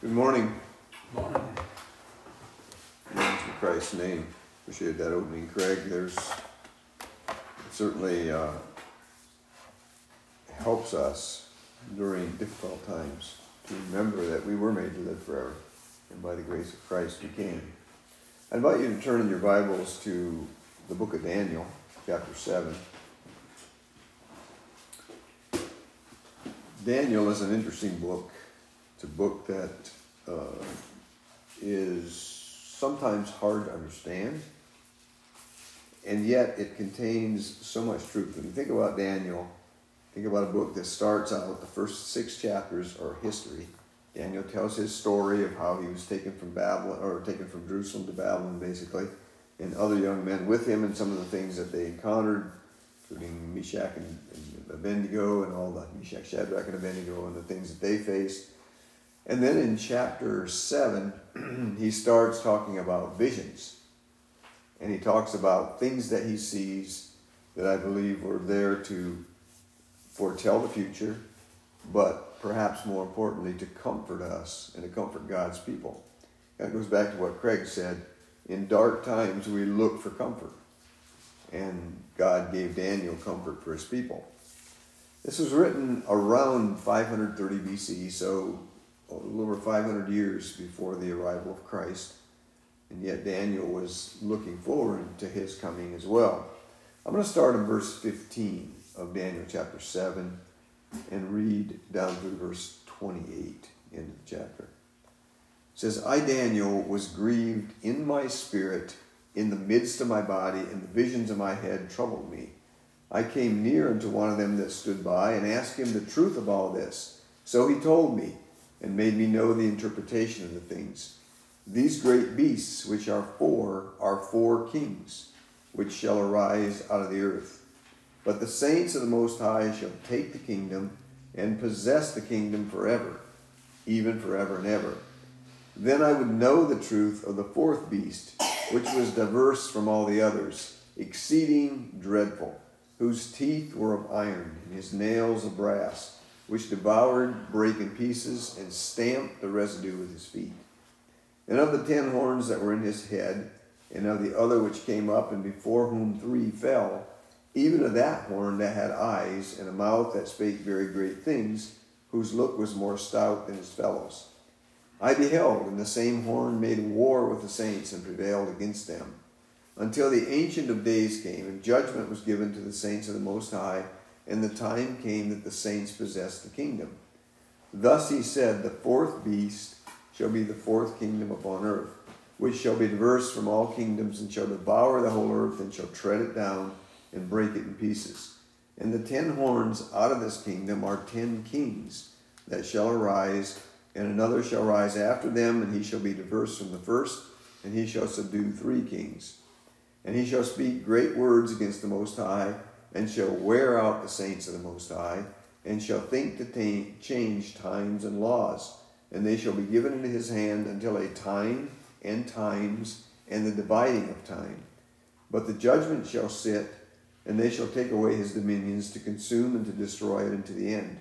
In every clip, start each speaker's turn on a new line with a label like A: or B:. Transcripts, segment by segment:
A: Good morning. Morning. In Christ's name. Appreciate that opening, Craig. There's certainly uh, helps us during difficult times to remember that we were made to live forever, and by the grace of Christ we can. I invite you to turn in your Bibles to the book of Daniel, chapter 7. Daniel is an interesting book. It's a book that uh, is sometimes hard to understand, and yet it contains so much truth. When you think about Daniel, think about a book that starts out, the first six chapters are history. Daniel tells his story of how he was taken from Babylon, or taken from Jerusalem to Babylon, basically, and other young men with him, and some of the things that they encountered, including Meshach and, and Abednego, and all the Meshach, Shadrach, and Abednego, and the things that they faced and then in chapter 7, he starts talking about visions. And he talks about things that he sees that I believe were there to foretell the future, but perhaps more importantly, to comfort us and to comfort God's people. That goes back to what Craig said. In dark times, we look for comfort. And God gave Daniel comfort for his people. This was written around 530 BC, so a little over 500 years before the arrival of Christ, and yet Daniel was looking forward to his coming as well. I'm going to start in verse 15 of Daniel chapter 7 and read down through verse 28, end of the chapter. It says, I, Daniel, was grieved in my spirit, in the midst of my body, and the visions of my head troubled me. I came near unto one of them that stood by and asked him the truth of all this. So he told me and made me know the interpretation of the things. These great beasts, which are four, are four kings, which shall arise out of the earth. But the saints of the Most High shall take the kingdom and possess the kingdom forever, even forever and ever. Then I would know the truth of the fourth beast, which was diverse from all the others, exceeding dreadful, whose teeth were of iron and his nails of brass which devoured, brake in pieces, and stamped the residue with his feet. And of the ten horns that were in his head, and of the other which came up, and before whom three fell, even of that horn that had eyes, and a mouth that spake very great things, whose look was more stout than his fellows. I beheld, and the same horn made war with the saints and prevailed against them, until the Ancient of Days came, and judgment was given to the saints of the Most High and the time came that the saints possessed the kingdom. Thus he said, The fourth beast shall be the fourth kingdom upon earth, which shall be diverse from all kingdoms, and shall devour the whole earth, and shall tread it down, and break it in pieces. And the ten horns out of this kingdom are ten kings that shall arise, and another shall rise after them, and he shall be diverse from the first, and he shall subdue three kings. And he shall speak great words against the Most High and shall wear out the saints of the Most High, and shall think to t- change times and laws. And they shall be given into his hand until a time and times and the dividing of time. But the judgment shall sit, and they shall take away his dominions to consume and to destroy it unto the end.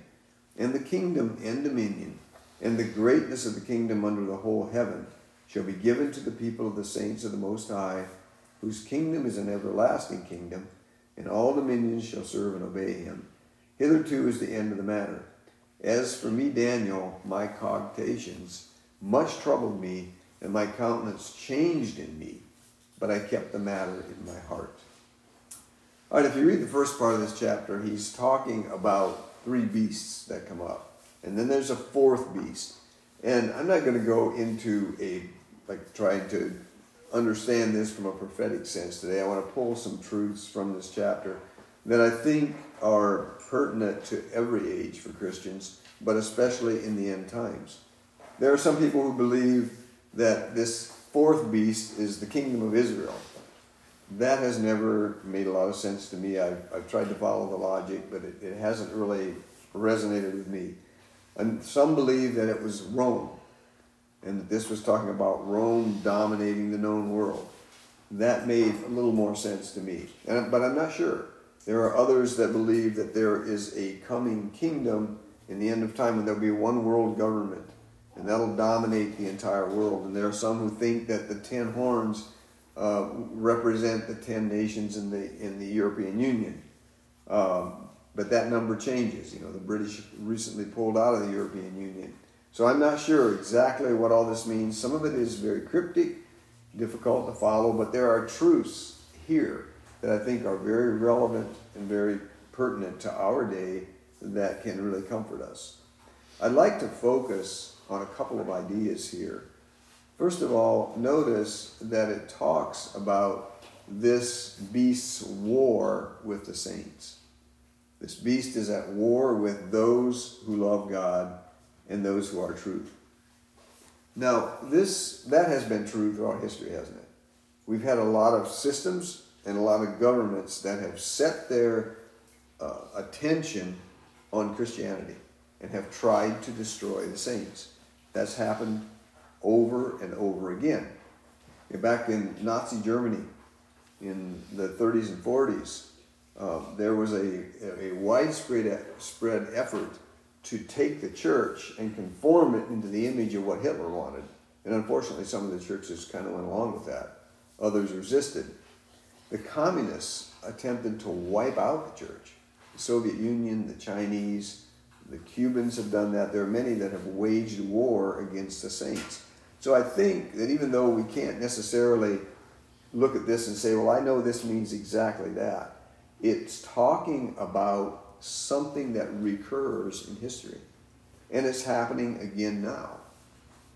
A: And the kingdom and dominion, and the greatness of the kingdom under the whole heaven, shall be given to the people of the saints of the Most High, whose kingdom is an everlasting kingdom and all dominions shall serve and obey him. Hitherto is the end of the matter. As for me, Daniel, my cogitations much troubled me, and my countenance changed in me, but I kept the matter in my heart. All right, if you read the first part of this chapter, he's talking about three beasts that come up. And then there's a fourth beast. And I'm not going to go into a, like, trying to understand this from a prophetic sense today. I want to pull some truths from this chapter that I think are pertinent to every age for Christians, but especially in the end times. There are some people who believe that this fourth beast is the kingdom of Israel. That has never made a lot of sense to me. I've, I've tried to follow the logic, but it, it hasn't really resonated with me. And some believe that it was Rome, and that this was talking about Rome dominating the known world. That made a little more sense to me, and, but I'm not sure. There are others that believe that there is a coming kingdom in the end of time when there'll be one world government, and that'll dominate the entire world. And there are some who think that the ten horns uh, represent the ten nations in the in the European Union. Um, but that number changes. You know, the British recently pulled out of the European Union so I'm not sure exactly what all this means. Some of it is very cryptic, difficult to follow, but there are truths here that I think are very relevant and very pertinent to our day that can really comfort us. I'd like to focus on a couple of ideas here. First of all, notice that it talks about this beast's war with the saints. This beast is at war with those who love God and those who are true. Now, this that has been true throughout history, hasn't it? We've had a lot of systems and a lot of governments that have set their uh, attention on Christianity and have tried to destroy the saints. That's happened over and over again. Back in Nazi Germany in the 30s and 40s, uh, um, there was a, a widespread spread effort to take the church and conform it into the image of what Hitler wanted. And unfortunately, some of the churches kind of went along with that, others resisted. The communists attempted to wipe out the church. The Soviet Union, the Chinese, the Cubans have done that. There are many that have waged war against the saints. So I think that even though we can't necessarily look at this and say, well, I know this means exactly that, it's talking about something that recurs in history. And it's happening again now.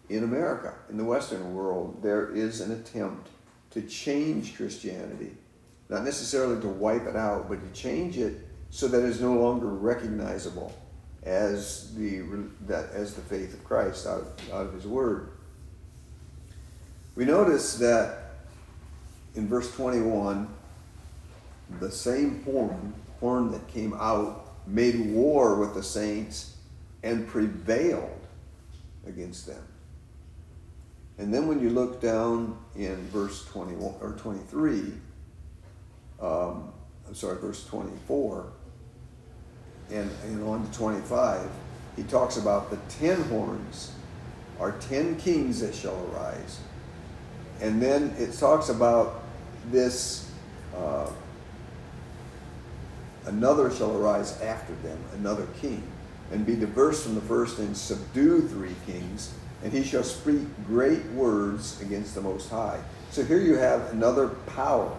A: In America, in the Western world, there is an attempt to change Christianity. Not necessarily to wipe it out, but to change it so that it is no longer recognizable as the, that, as the faith of Christ out of, out of His Word. We notice that in verse 21, the same horn horn that came out made war with the saints and prevailed against them. And then when you look down in verse 21 or 23, um, I'm sorry, verse 24, and, and on to 25, he talks about the ten horns are ten kings that shall arise. And then it talks about this uh, Another shall arise after them, another king, and be diverse from the first, and subdue three kings, and he shall speak great words against the Most High. So here you have another power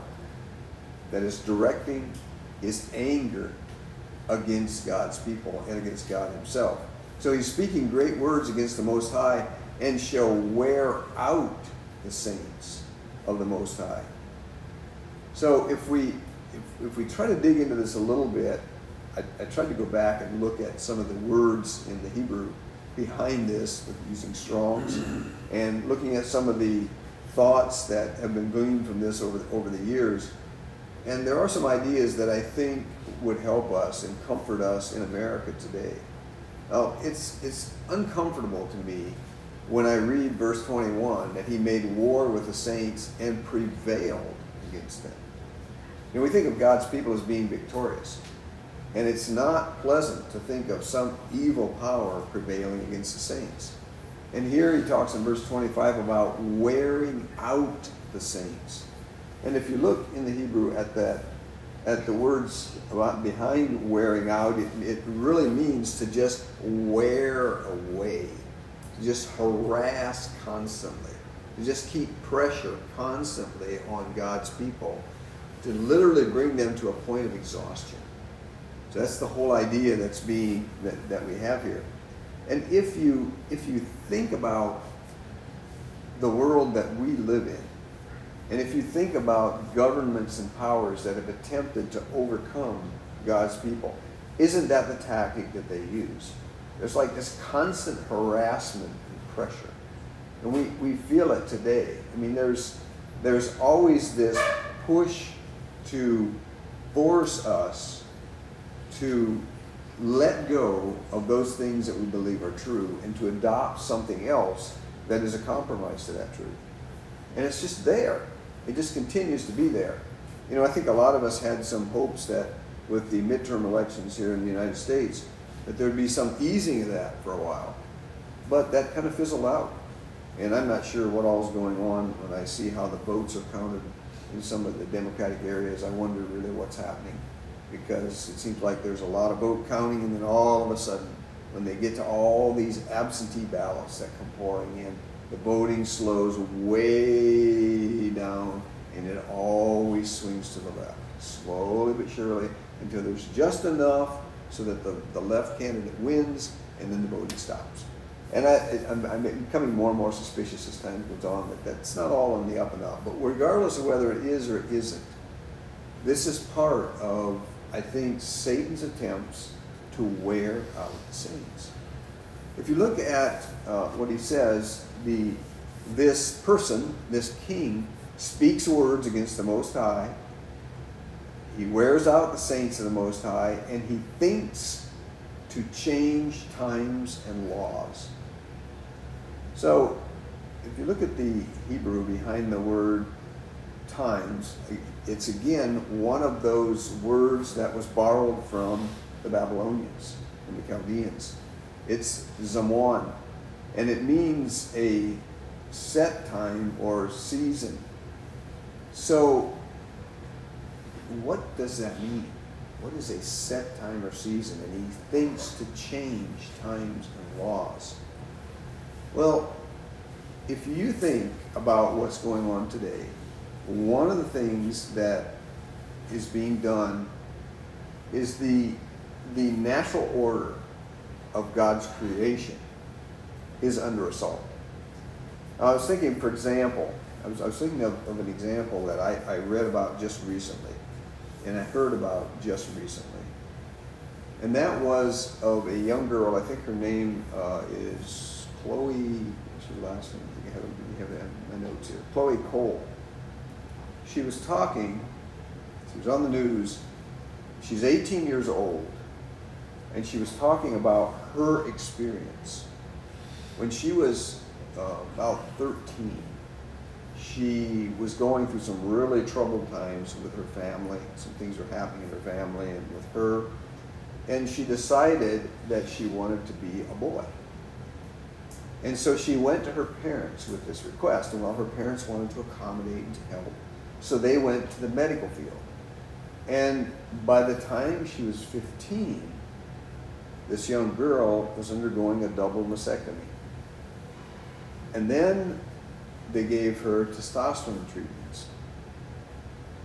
A: that is directing his anger against God's people and against God himself. So he's speaking great words against the Most High and shall wear out the saints of the Most High. So if we if, if we try to dig into this a little bit, I, I, tried to go back and look at some of the words in the Hebrew behind this, using Strong's, and looking at some of the thoughts that have been gleaned from this over the, over the years. And there are some ideas that I think would help us and comfort us in America today. Now, oh, it's, it's uncomfortable to me when I read verse 21 that he made war with the saints and prevailed against them. You know, we think of God's people as being victorious. And it's not pleasant to think of some evil power prevailing against the saints. And here he talks in verse 25 about wearing out the saints. And if you look in the Hebrew at that, at the words about behind wearing out, it, it really means to just wear away, to just harass constantly, to just keep pressure constantly on God's people to literally bring them to a point of exhaustion. So that's the whole idea that's being that, that we have here. And if you if you think about the world that we live in, and if you think about governments and powers that have attempted to overcome God's people, isn't that the tactic that they use? There's like this constant harassment and pressure. And we, we feel it today. I mean, there's, there's always this push to force us to let go of those things that we believe are true and to adopt something else that is a compromise to that truth. And it's just there. It just continues to be there. You know, I think a lot of us had some hopes that with the midterm elections here in the United States, that there'd be some easing of that for a while. But that kind of fizzled out. And I'm not sure what all's going on when I see how the votes are counted in some of the Democratic areas, I wonder really what's happening because it seems like there's a lot of vote counting, and then all of a sudden, when they get to all these absentee ballots that come pouring in, the voting slows way down, and it always swings to the left, slowly but surely, until there's just enough so that the, the left candidate wins, and then the voting stops. And I, I'm, I'm, becoming more and more suspicious as time goes on that that's not all on the up and up. But regardless of whether it is or it isn't, this is part of, I think, Satan's attempts to wear out the saints. If you look at uh, what he says, the this person, this king, speaks words against the Most High. He wears out the saints of the Most High, and he thinks to change times and laws. So if you look at the Hebrew behind the word times, it's again one of those words that was borrowed from the Babylonians and the Chaldeans. It's Zaman, and it means a set time or season. So, what does that mean? What is a set time or season? And he thinks to change times and laws. Well, if you think about what's going on today, one of the things that is being done is the the natural order of God's creation is under assault. I was thinking, for example, I was, I was thinking of, of, an example that I, I read about just recently, and I heard about just recently. And that was of a young girl, I think her name uh, is Chloe, what's her last name? I think I have, I have my notes here. Chloe Cole. She was talking, she was on the news. She's 18 years old, and she was talking about her experience. When she was uh, about 13, she was going through some really troubled times with her family. Some things were happening in her family and with her. And she decided that she wanted to be a boy. And so she went to her parents with this request. And while her parents wanted to accommodate and to help. So they went to the medical field. And by the time she was 15, this young girl was undergoing a double mastectomy. And then they gave her testosterone treatments.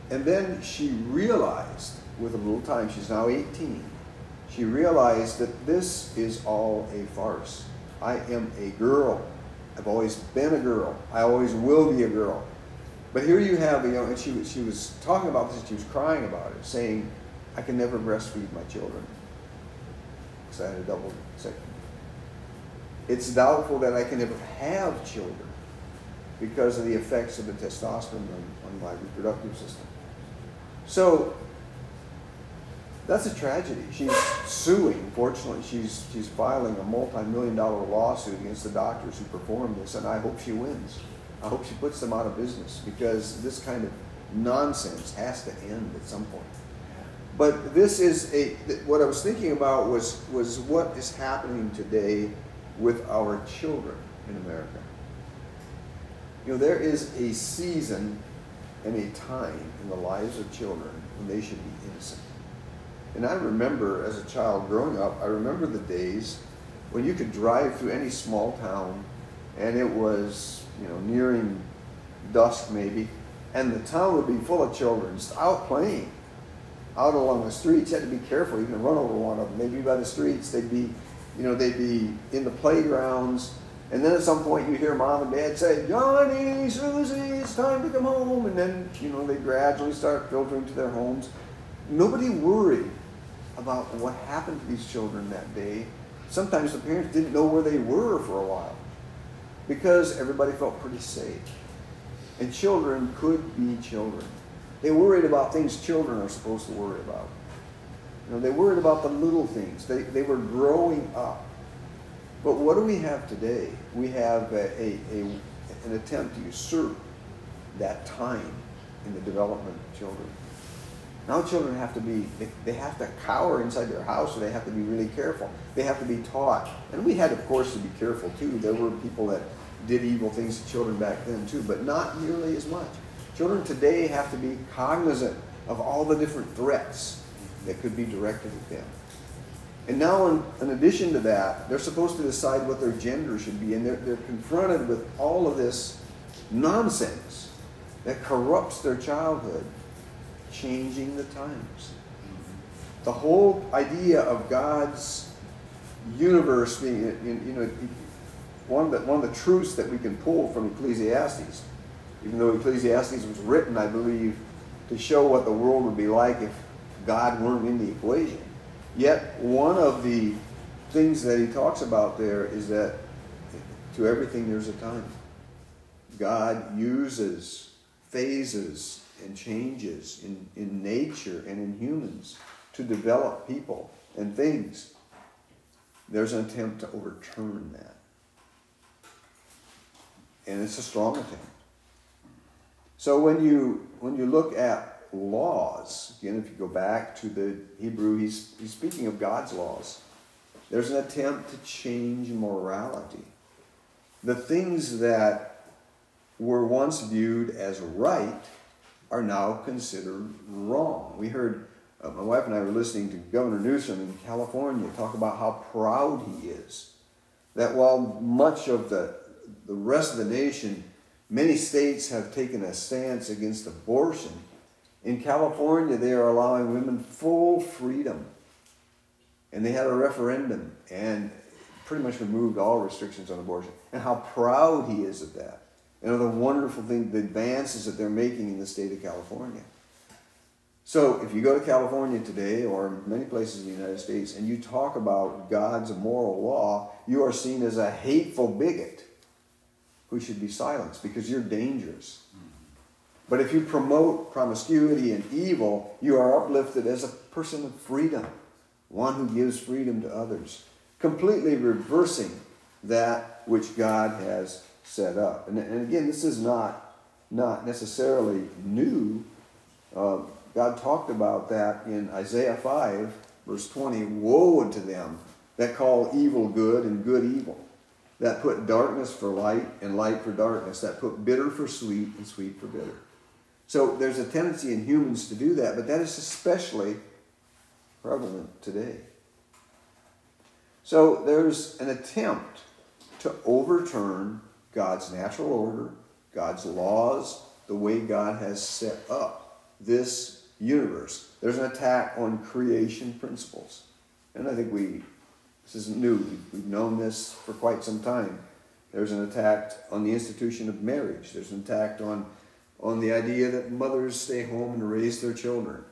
A: And then she realized, with a little time, she's now 18, she realized that this is all a farce I am a girl. I've always been a girl. I always will be a girl. But here you have, you know, and she, she was talking about this, she was crying about it, saying, I can never breastfeed my children because I had a double second. It's doubtful that I can ever have children because of the effects of the testosterone on, on my reproductive system. So that's a tragedy. She's suing, fortunately, she's, she's filing a multi million dollar lawsuit against the doctors who performed this, and I hope she wins. I hope she puts them out of business because this kind of nonsense has to end at some point. But this is a what I was thinking about was was what is happening today with our children in America. You know, there is a season and a time in the lives of children when they should be innocent. And I remember as a child growing up, I remember the days when you could drive through any small town and it was, you know, nearing dusk maybe, and the town would be full of children just out playing out along the streets. You had to be careful. You can run over one of them. They'd be by the streets. They'd be, you know, they'd be in the playgrounds. And then at some point you hear mom and dad say, Johnny, Susie, it's time to come home. And then, you know, they gradually start filtering to their homes. Nobody worried about what happened to these children that day. Sometimes the parents didn't know where they were for a while because everybody felt pretty safe. And children could be children. They worried about things children are supposed to worry about. You know, they worried about the little things. They, they were growing up. But what do we have today? We have a, a, a an attempt to usurp that time in the development of children. Now children have to be, they, they, have to cower inside their house, so they have to be really careful. They have to be taught. And we had, of course, to be careful too. There were people that did evil things to children back then too, but not nearly as much. Children today have to be cognizant of all the different threats that could be directed at them. And now, in, in addition to that, they're supposed to decide what their gender should be, and they're, they're confronted with all of this nonsense that corrupts their childhood changing the times. The whole idea of God's universe being, you know, one of, the, one of the truths that we can pull from Ecclesiastes, even though Ecclesiastes was written, I believe, to show what the world would be like if God weren't in the equation. Yet, one of the things that he talks about there is that to everything there's a time. God uses phases and changes in, in nature and in humans to develop people and things, there's an attempt to overturn that. And it's a strong attempt. So when you when you look at laws, again, if you go back to the Hebrew, he's, he's speaking of God's laws. There's an attempt to change morality. The things that were once viewed as right are now considered wrong. We heard, uh, my wife and I were listening to Governor Newsom in California talk about how proud he is that while much of the, the rest of the nation, many states have taken a stance against abortion, in California they are allowing women full freedom. And they had a referendum and pretty much removed all restrictions on abortion. And how proud he is of that. Another wonderful thing, the advances that they're making in the state of California. So if you go to California today or many places in the United States and you talk about God's moral law, you are seen as a hateful bigot who should be silenced because you're dangerous. But if you promote promiscuity and evil, you are uplifted as a person of freedom, one who gives freedom to others, completely reversing that which God has set up. And, and again, this is not, not necessarily new. Uh, God talked about that in Isaiah 5, verse 20 Woe unto them that call evil good and good evil, that put darkness for light and light for darkness, that put bitter for sweet and sweet for bitter. So there's a tendency in humans to do that, but that is especially prevalent today. So there's an attempt to overturn God's natural order, God's laws, the way God has set up this universe. There's an attack on creation principles. And I think we, this isn't new, we've known this for quite some time. There's an attack on the institution of marriage, there's an attack on, on the idea that mothers stay home and raise their children.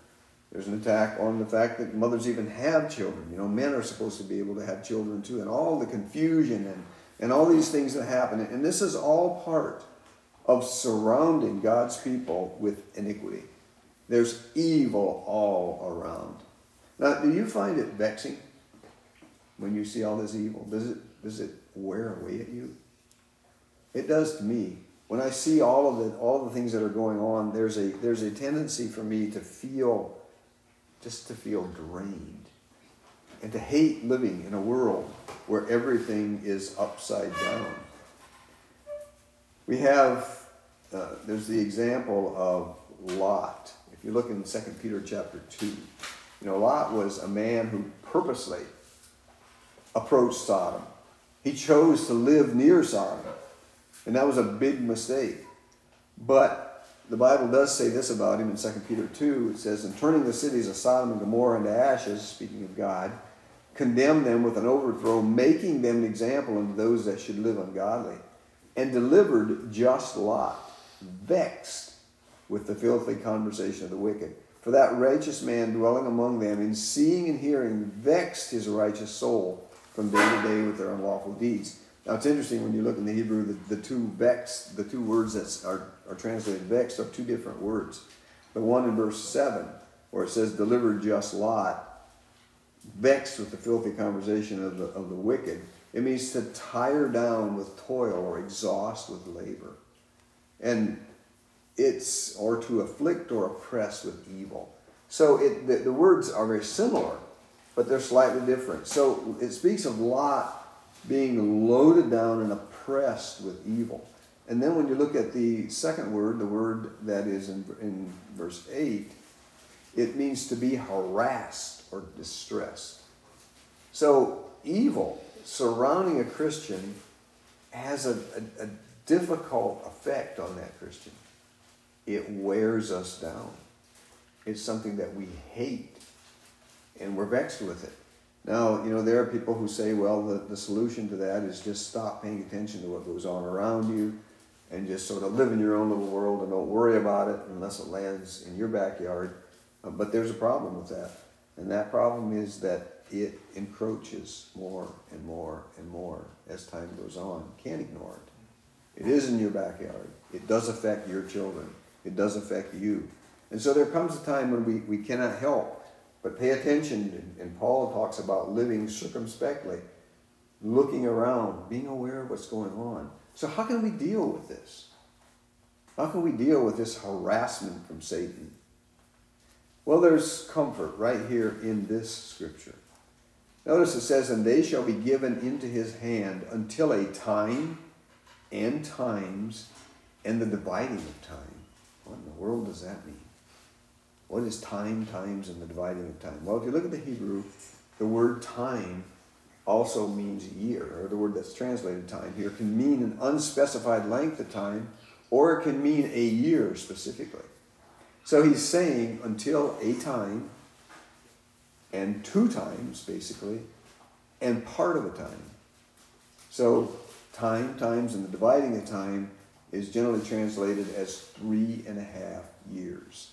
A: There's an attack on the fact that mothers even have children. You know, men are supposed to be able to have children too, and all the confusion and and all these things that happen. And this is all part of surrounding God's people with iniquity. There's evil all around. Now, do you find it vexing when you see all this evil? Does it, does it wear away at you? It does to me. When I see all of the, all the things that are going on, there's a, there's a tendency for me to feel, just to feel drained and to hate living in a world where everything is upside down. We have, uh, there's the example of Lot. If you look in 2 Peter chapter 2, you know, Lot was a man who purposely approached Sodom. He chose to live near Sodom, and that was a big mistake. But the Bible does say this about him in 2 Peter 2. It says, In turning the cities of Sodom and Gomorrah into ashes, speaking of God, condemn them with an overthrow, making them an example unto those that should live ungodly, and delivered just Lot, vexed with the filthy conversation of the wicked. For that righteous man dwelling among them, in seeing and hearing, vexed his righteous soul from day to day with their unlawful deeds. Now it's interesting when you look in the Hebrew, the, the two vex, the two words that are, are translated vexed are two different words. The one in verse 7, where it says, delivered just Lot, vexed with the filthy conversation of the, of the wicked. It means to tire down with toil or exhaust with labor. And it's, or to afflict or oppress with evil. So it, the, the words are very similar, but they're slightly different. So it speaks of Lot being loaded down and oppressed with evil. And then when you look at the second word, the word that is in, in verse 8, it means to be harassed or distressed. So, evil surrounding a Christian has a, a, a difficult effect on that Christian. It wears us down. It's something that we hate and we're vexed with it. Now, you know, there are people who say, well, the, the solution to that is just stop paying attention to what goes on around you and just sort of live in your own little world and don't worry about it unless it lands in your backyard. Uh, but there's a problem with that. And that problem is that it encroaches more and more and more as time goes on. Can't ignore it. It is in your backyard. It does affect your children. It does affect you. And so there comes a time when we, we cannot help but pay attention. And Paul talks about living circumspectly, looking around, being aware of what's going on. So, how can we deal with this? How can we deal with this harassment from Satan? Well, there's comfort right here in this scripture. Notice it says, And they shall be given into his hand until a time and times and the dividing of time. What in the world does that mean? What is time, times, and the dividing of time? Well, if you look at the Hebrew, the word time also means year, or the word that's translated time here can mean an unspecified length of time, or it can mean a year specifically. So he's saying until a time and two times, basically, and part of a time. So time, times, and the dividing of time is generally translated as three and a half years.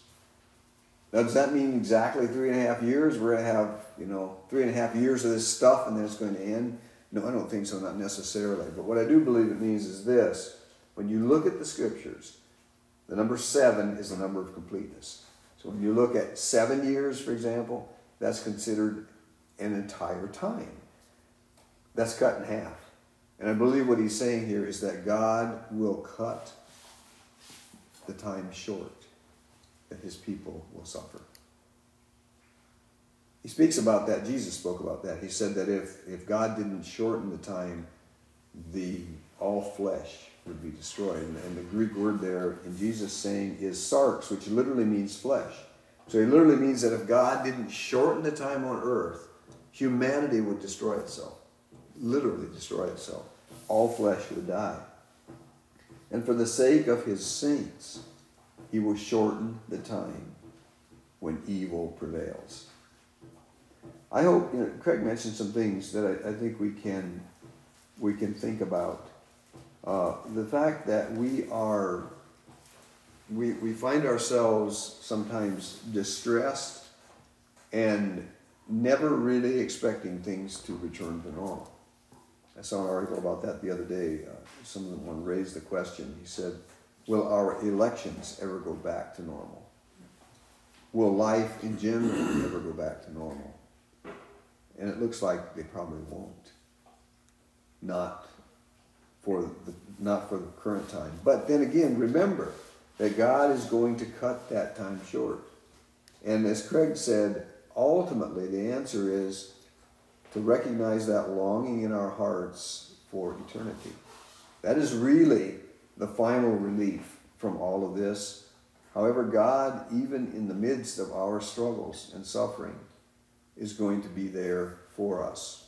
A: Now, does that mean exactly three and a half years? We're going to have, you know, three and a half years of this stuff and then it's going to end? No, I don't think so, not necessarily. But what I do believe it means is this when you look at the scriptures, the number seven is the number of completeness. So when you look at seven years, for example, that's considered an entire time. That's cut in half. And I believe what he's saying here is that God will cut the time short that his people will suffer. He speaks about that. Jesus spoke about that. He said that if, if God didn't shorten the time, the all flesh would be destroyed. And, and the Greek word there in Jesus saying is sarx, which literally means flesh. So it literally means that if God didn't shorten the time on earth, humanity would destroy itself. Literally destroy itself. All flesh would die. And for the sake of his saints, he will shorten the time when evil prevails. I hope you know, Craig mentioned some things that I, I think we can we can think about uh, the fact that we are, we, we find ourselves sometimes distressed and never really expecting things to return to normal. I saw an article about that the other day. Uh, someone raised the question. He said, Will our elections ever go back to normal? Will life in general ever go back to normal? And it looks like they probably won't. Not for the, not for the current time. But then again, remember that God is going to cut that time short. And as Craig said, ultimately the answer is to recognize that longing in our hearts for eternity. That is really the final relief from all of this. However, God, even in the midst of our struggles and suffering, is going to be there for us.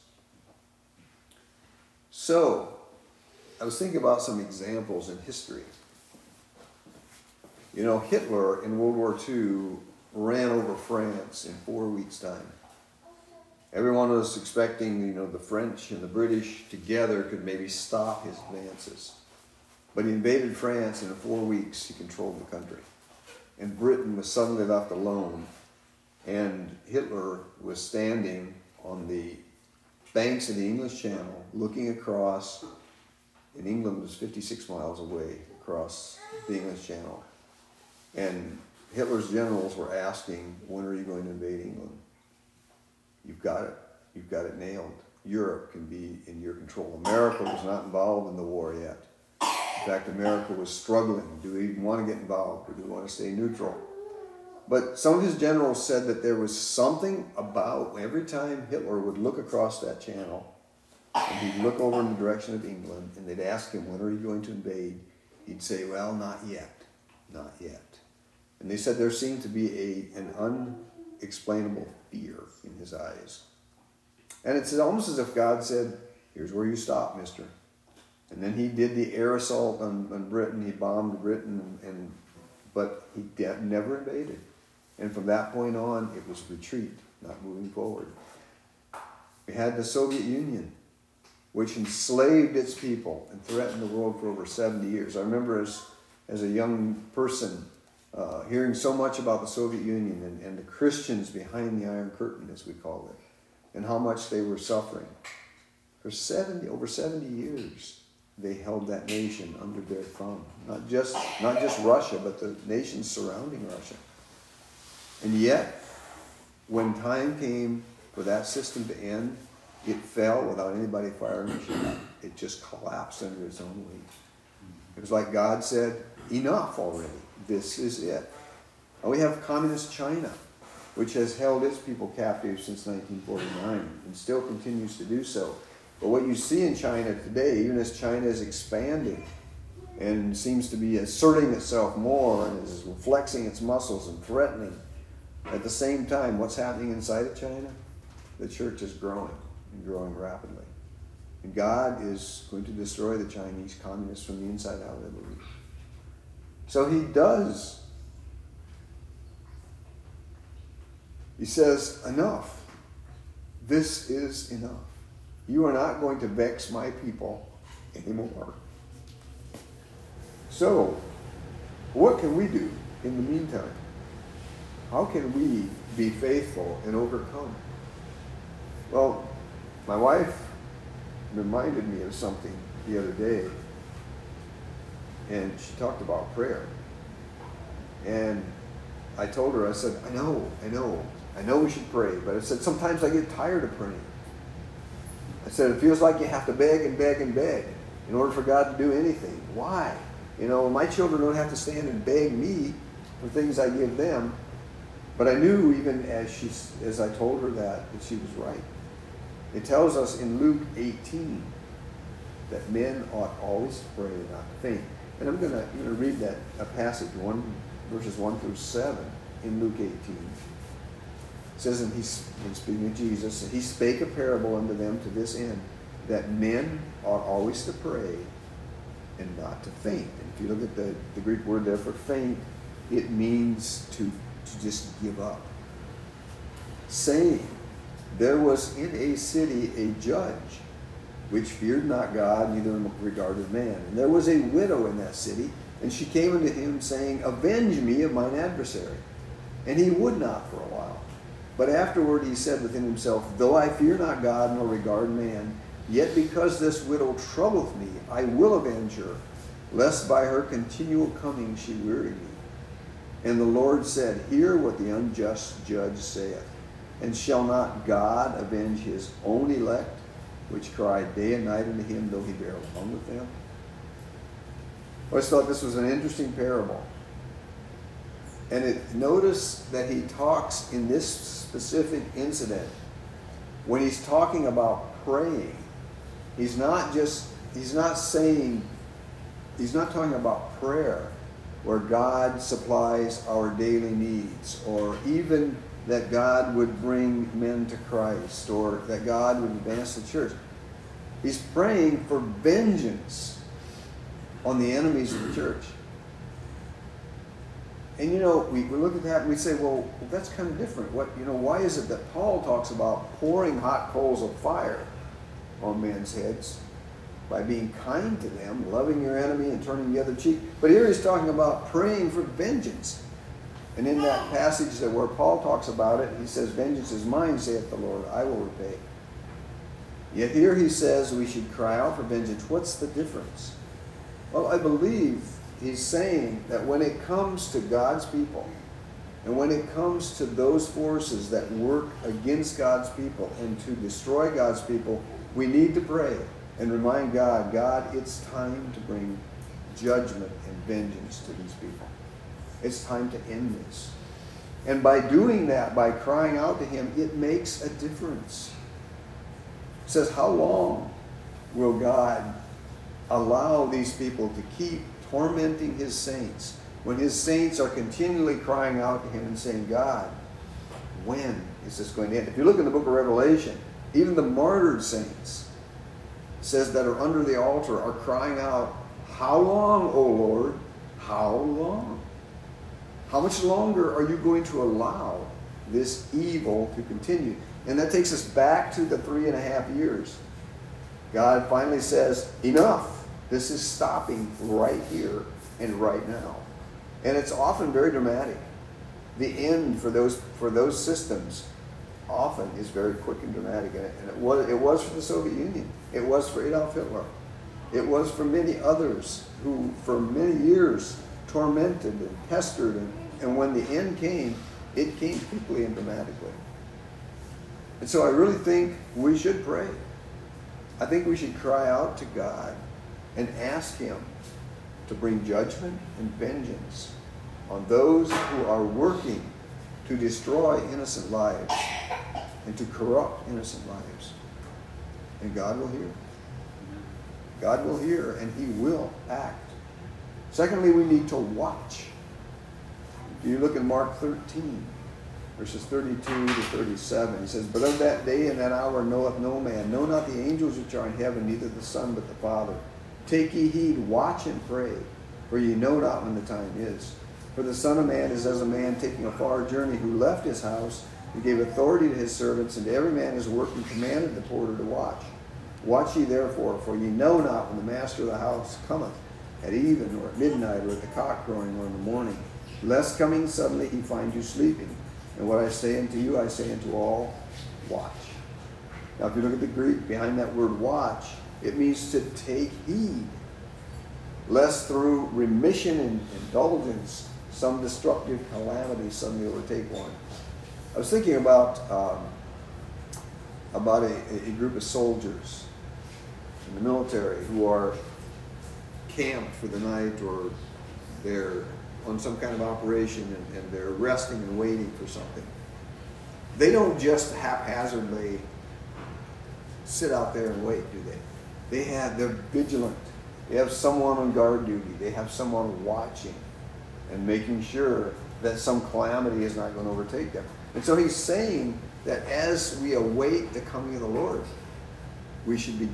A: So, I was thinking about some examples in history. You know, Hitler in World War II ran over France in four weeks' time. Everyone was expecting, you know, the French and the British together could maybe stop his advances. But he invaded France, and in four weeks he controlled the country. And Britain was suddenly left alone, and Hitler was standing on the banks of the English Channel looking across in England was 56 miles away across the English Channel. And Hitler's generals were asking, when are you going to invade England? You've got it. You've got it nailed. Europe can be in your control. America was not involved in the war yet. In fact, America was struggling. Do we even want to get involved or do we want to stay neutral? But some of his generals said that there was something about every time Hitler would look across that channel, and he'd look over in the direction of England, and they'd ask him, When are you going to invade? He'd say, Well, not yet, not yet. And they said there seemed to be a, an unexplainable fear in his eyes. And it's almost as if God said, Here's where you stop, mister. And then he did the air assault on, on Britain. He bombed Britain, and, but he de- never invaded. And from that point on, it was retreat, not moving forward. We had the Soviet Union which enslaved its people and threatened the world for over 70 years. I remember as, as a young person uh, hearing so much about the Soviet Union and, and the Christians behind the Iron Curtain, as we call it, and how much they were suffering. For 70, over 70 years, they held that nation under their thumb. Not just, not just Russia, but the nations surrounding Russia. And yet, when time came for that system to end, it fell without anybody firing a shot. It just collapsed under its own weight. It was like God said, enough already. This is it. And we have communist China, which has held its people captive since 1949 and still continues to do so. But what you see in China today, even as China is expanding and seems to be asserting itself more and is flexing its muscles and threatening, at the same time, what's happening inside of China? The church is growing and growing rapidly. And God is going to destroy the Chinese communists from the inside out, I believe. So he does. He says, Enough. This is enough. You are not going to vex my people anymore. So, what can we do in the meantime? How can we be faithful and overcome? Well, my wife reminded me of something the other day, and she talked about prayer. And I told her, I said, I know, I know, I know we should pray, but I said, sometimes I get tired of praying. I said, it feels like you have to beg and beg and beg in order for God to do anything. Why? You know, my children don't have to stand and beg me for things I give them. But I knew even as she, as I told her that, that she was right. It tells us in Luke 18 that men ought always to pray and not to faint. And I'm going to, read that a passage, one, verses 1 through 7 in Luke 18. It says, and he's speaking of Jesus, and he spake a parable unto them to this end, that men ought always to pray and not to faint. And if you look at the, the Greek word there for faint, it means to, to just give up. Saying, there was in a city a judge which feared not God, neither regarded man. And there was a widow in that city, and she came unto him, saying, Avenge me of mine adversary. And he would not for a while. But afterward he said within himself, Though I fear not God, nor regard man, yet because this widow troubleth me, I will avenge her, lest by her continual coming she weary me. And the Lord said, Hear what the unjust judge saith. And shall not God avenge his own elect, which cried day and night unto him, though he bear along with them? I always thought this was an interesting parable. And it, notice that he talks in this specific incident, when he's talking about praying, he's not just, he's not saying, he's not talking about prayer where God supplies our daily needs or even that God would bring men to Christ or that God would advance the church. He's praying for vengeance on the enemies of the church. And you know, we, we look at that and we say, well, that's kind of different. What you know, why is it that Paul talks about pouring hot coals of fire on men's heads by being kind to them, loving your enemy, and turning the other cheek? But here he's talking about praying for vengeance. And in that passage that where Paul talks about it, he says, Vengeance is mine, saith the Lord, I will repay. Yet here he says we should cry out for vengeance. What's the difference? Well, I believe he's saying that when it comes to God's people, and when it comes to those forces that work against God's people and to destroy God's people, we need to pray and remind God, God, it's time to bring judgment and vengeance to these people. It's time to end this. And by doing that, by crying out to Him, it makes a difference. It says, How long will God allow these people to keep tormenting His saints when His saints are continually crying out to Him and saying, God, when is this going to end? If you look in the book of Revelation, even the martyred saints says that are under the altar are crying out, How long, O Lord? How long? How much longer are you going to allow this evil to continue? And that takes us back to the three and a half years. God finally says, Enough. This is stopping right here and right now. And it's often very dramatic. The end for those, for those systems often is very quick and dramatic. And it, was, it was for the Soviet Union, it was for Adolf Hitler, it was for many others who, for many years, tormented and pestered. And, and when the end came, it came quickly and dramatically. And so I really think we should pray. I think we should cry out to God and ask Him to bring judgment and vengeance on those who are working to destroy innocent lives and to corrupt innocent lives. And God will hear. God will hear and He will act. Secondly, we need to watch. If you look in Mark 13, verses 32 to 37, he says, But of that day and that hour knoweth no man, know not the angels which are in heaven, neither the Son, but the Father. Take ye heed, watch and pray, for ye know not when the time is. For the Son of Man is as a man taking a far journey, who left his house and gave authority to his servants, and to every man his work, and commanded the porter to watch. Watch ye therefore, for ye know not when the master of the house cometh at even, or at midnight, or at the cock crowing, or in the morning, lest coming suddenly he find you sleeping. And what I say unto you, I say unto all, watch. Now, if you look at the Greek behind that word watch, it means to take heed, lest through remission and indulgence some destructive calamity suddenly overtake one. I was thinking about um, about a, a group of soldiers in the military who are camp for the night or they're on some kind of operation and, and they're resting and waiting for something, they don't just haphazardly sit out there and wait, do they? They have they're vigilant. They have someone on guard duty. They have someone watching and making sure that some calamity is not going to overtake them. And so he's saying that as we await the coming of the Lord, we should be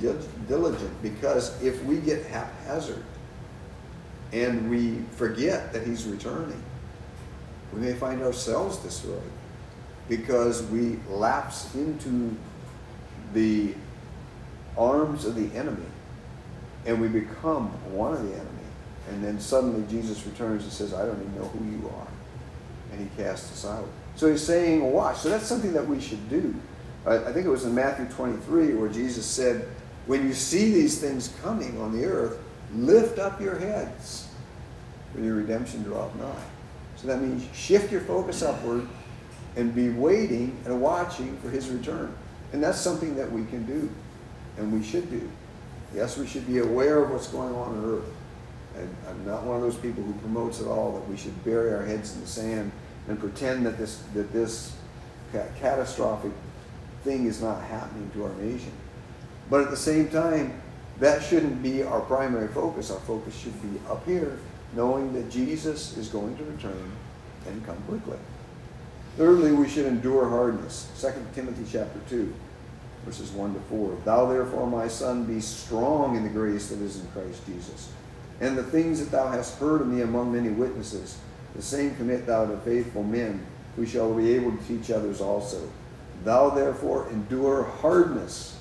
A: diligent because if we get haphazard, and we forget that He's returning. We may find ourselves destroyed because we lapse into the arms of the enemy and we become one of the enemy. And then suddenly Jesus returns and says, I don't even know who you are. And he casts us out. So he's saying, Watch. So that's something that we should do. I think it was in Matthew 23 where Jesus said, When you see these things coming on the earth, Lift up your heads, for your redemption draweth nigh. So that means shift your focus upward and be waiting and watching for his return. And that's something that we can do and we should do. Yes, we should be aware of what's going on on earth. And I'm not one of those people who promotes at all that we should bury our heads in the sand and pretend that this that this catastrophic thing is not happening to our nation. But at the same time, that shouldn't be our primary focus. Our focus should be up here, knowing that Jesus is going to return and come quickly. Thirdly, we should endure hardness. 2 Timothy chapter 2, verses 1 to 4. Thou therefore, my son, be strong in the grace that is in Christ Jesus. And the things that thou hast heard of me among many witnesses, the same commit thou to faithful men, who shall be able to teach others also. Thou therefore endure hardness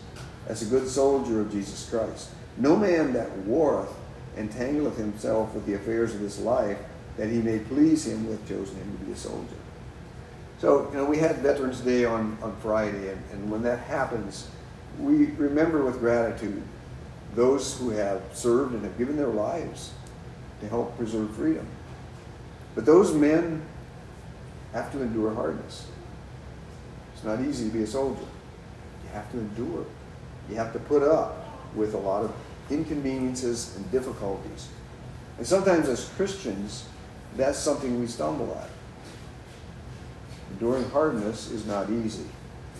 A: as a good soldier of Jesus Christ. No man that warreth entangleth himself with the affairs of his life, that he may please him with hath chosen him to be a soldier. So, you know, we had Veterans Day on, on Friday, and, and when that happens, we remember with gratitude those who have served and have given their lives to help preserve freedom. But those men have to endure hardness. It's not easy to be a soldier. You have to endure you have to put up with a lot of inconveniences and difficulties. And sometimes as Christians, that's something we stumble at. Enduring hardness is not easy.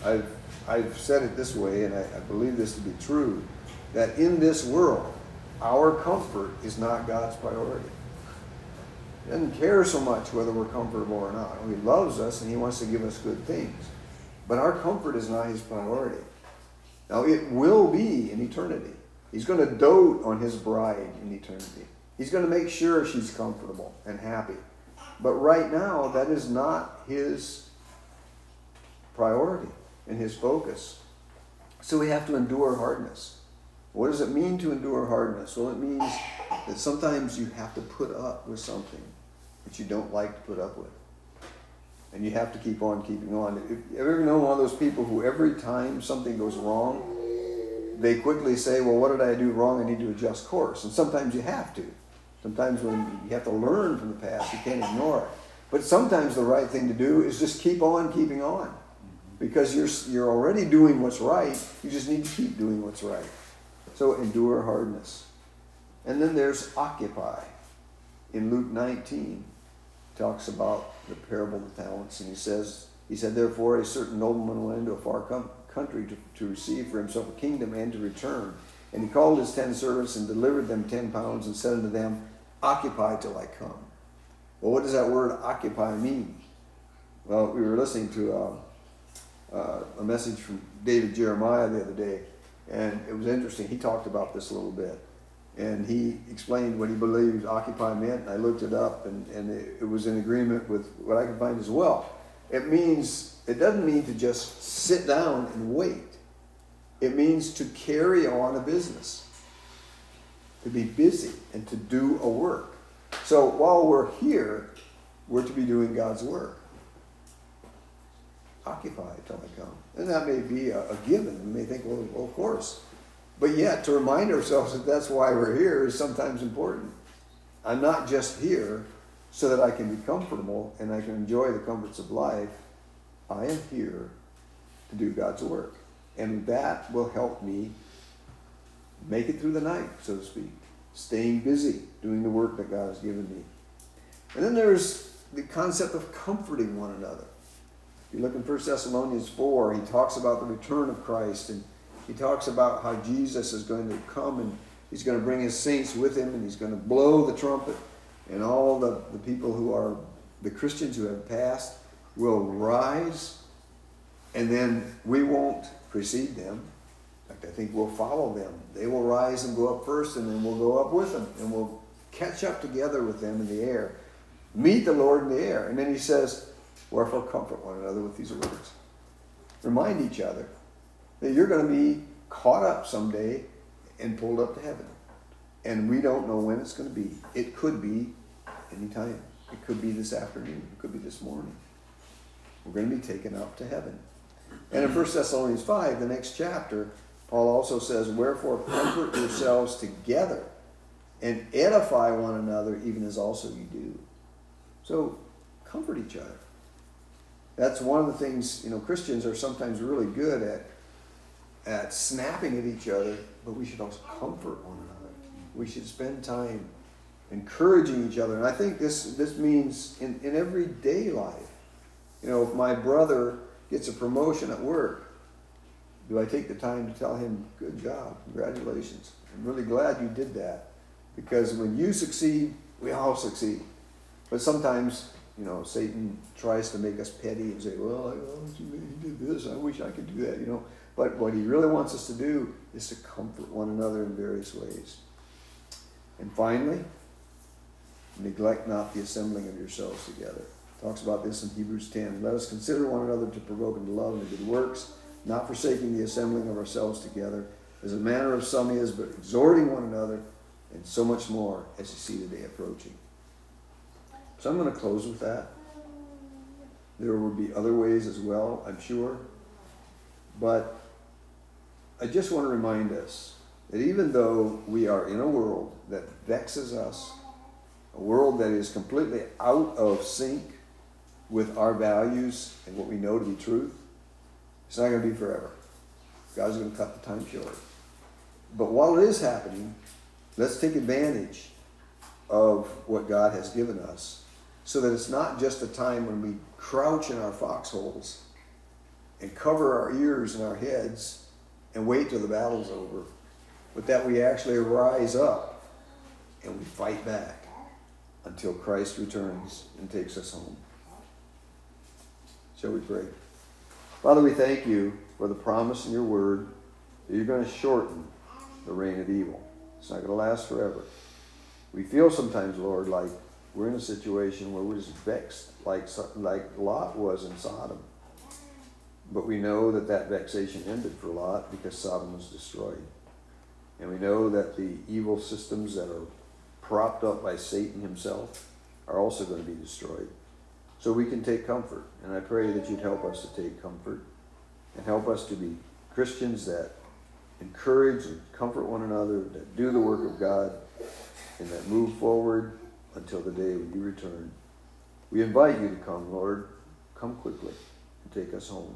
A: I've, I've said it this way, and I, I believe this to be true that in this world, our comfort is not God's priority. He doesn't care so much whether we're comfortable or not. He loves us and He wants to give us good things. But our comfort is not His priority. Now, it will be in eternity. He's going to dote on his bride in eternity. He's going to make sure she's comfortable and happy. But right now, that is not his priority and his focus. So we have to endure hardness. What does it mean to endure hardness? Well, it means that sometimes you have to put up with something that you don't like to put up with and you have to keep on keeping on. If you ever known one of those people who every time something goes wrong, they quickly say, Well, what did I do wrong? I need to adjust course. And sometimes you have to. Sometimes when you have to learn from the past, you can't ignore it. But sometimes the right thing to do is just keep on keeping on. Because you're, you're already doing what's right, you just need to keep doing what's right. So endure hardness. And then there's occupy in Luke 19 talks about the parable of the talents, and he says, he said, therefore a certain nobleman went into a far com- country to, to receive for himself a kingdom and to return. And he called his ten servants and delivered them ten pounds and said unto them, Occupy till I come. Well, what does that word occupy mean? Well, we were listening to a um, uh, a message from David Jeremiah the other day, and it was interesting. He talked about this a little bit and he explained what he believed Occupy meant. I looked it up, and, and it, it, was in agreement with what I could find as well. It means, it doesn't mean to just sit down and wait, it means to carry on a business, to be busy, and to do a work. So while we're here, we're to be doing God's work. Occupy till I come. And that may be a, a given. You may think, well, well of course but yet, to remind ourselves that that's why we're here is sometimes important. I'm not just here so that I can be comfortable and I can enjoy the comforts of life. I am here to do God's work. And that will help me make it through the night, so to speak, staying busy, doing the work that God has given me. And then there's the concept of comforting one another. If you look in 1 Thessalonians 4, he talks about the return of Christ and he talks about how Jesus is going to come and he's going to bring his saints with him and he's going to blow the trumpet. And all the, the people who are the Christians who have passed will rise and then we won't precede them. In fact, I think we'll follow them. They will rise and go up first and then we'll go up with them and we'll catch up together with them in the air. Meet the Lord in the air. And then he says, Wherefore comfort one another with these words. Remind each other that you're going to be caught up someday and pulled up to heaven. And we don't know when it's going to be. It could be any time. It could be this afternoon. It could be this morning. We're going to be taken up to heaven. And in 1 Thessalonians 5, the next chapter, Paul also says, Wherefore comfort yourselves together and edify one another, even as also you do. So comfort each other. That's one of the things, you know, Christians are sometimes really good at at snapping at each other, but we should also comfort one another. We should spend time encouraging each other. And I think this, this means in, in everyday life. You know, if my brother gets a promotion at work, do I take the time to tell him, good job, congratulations? I'm really glad you did that. Because when you succeed, we all succeed. But sometimes, you know, Satan tries to make us petty and say, well, I, oh, you did this, I wish I could do that, you know. But what he really wants us to do is to comfort one another in various ways. And finally, neglect not the assembling of yourselves together. Talks about this in Hebrews 10. Let us consider one another to provoke into love and good works, not forsaking the assembling of ourselves together, as a manner of some is, but exhorting one another, and so much more as you see the day approaching. So I'm going to close with that. There will be other ways as well, I'm sure. But I just want to remind us that even though we are in a world that vexes us, a world that is completely out of sync with our values and what we know to be truth, it's not going to be forever. God's going to cut the time short. But while it is happening, let's take advantage of what God has given us so that it's not just a time when we crouch in our foxholes and cover our ears and our heads and wait till the battle's over, but that we actually rise up and we fight back until Christ returns and takes us home. Shall we pray? Father, we thank you for the promise in your word that you're going to shorten the reign of evil. It's not going to last forever. We feel sometimes, Lord, like we're in a situation where we're just vexed, like, like Lot was in Sodom. But we know that that vexation ended for Lot because Sodom was destroyed. And we know that the evil systems that are propped up by Satan himself are also going to be destroyed. So we can take comfort. And I pray that you'd help us to take comfort and help us to be Christians that encourage and comfort one another, that do the work of God, and that move forward until the day when you return. We invite you to come, Lord. Come quickly and take us home.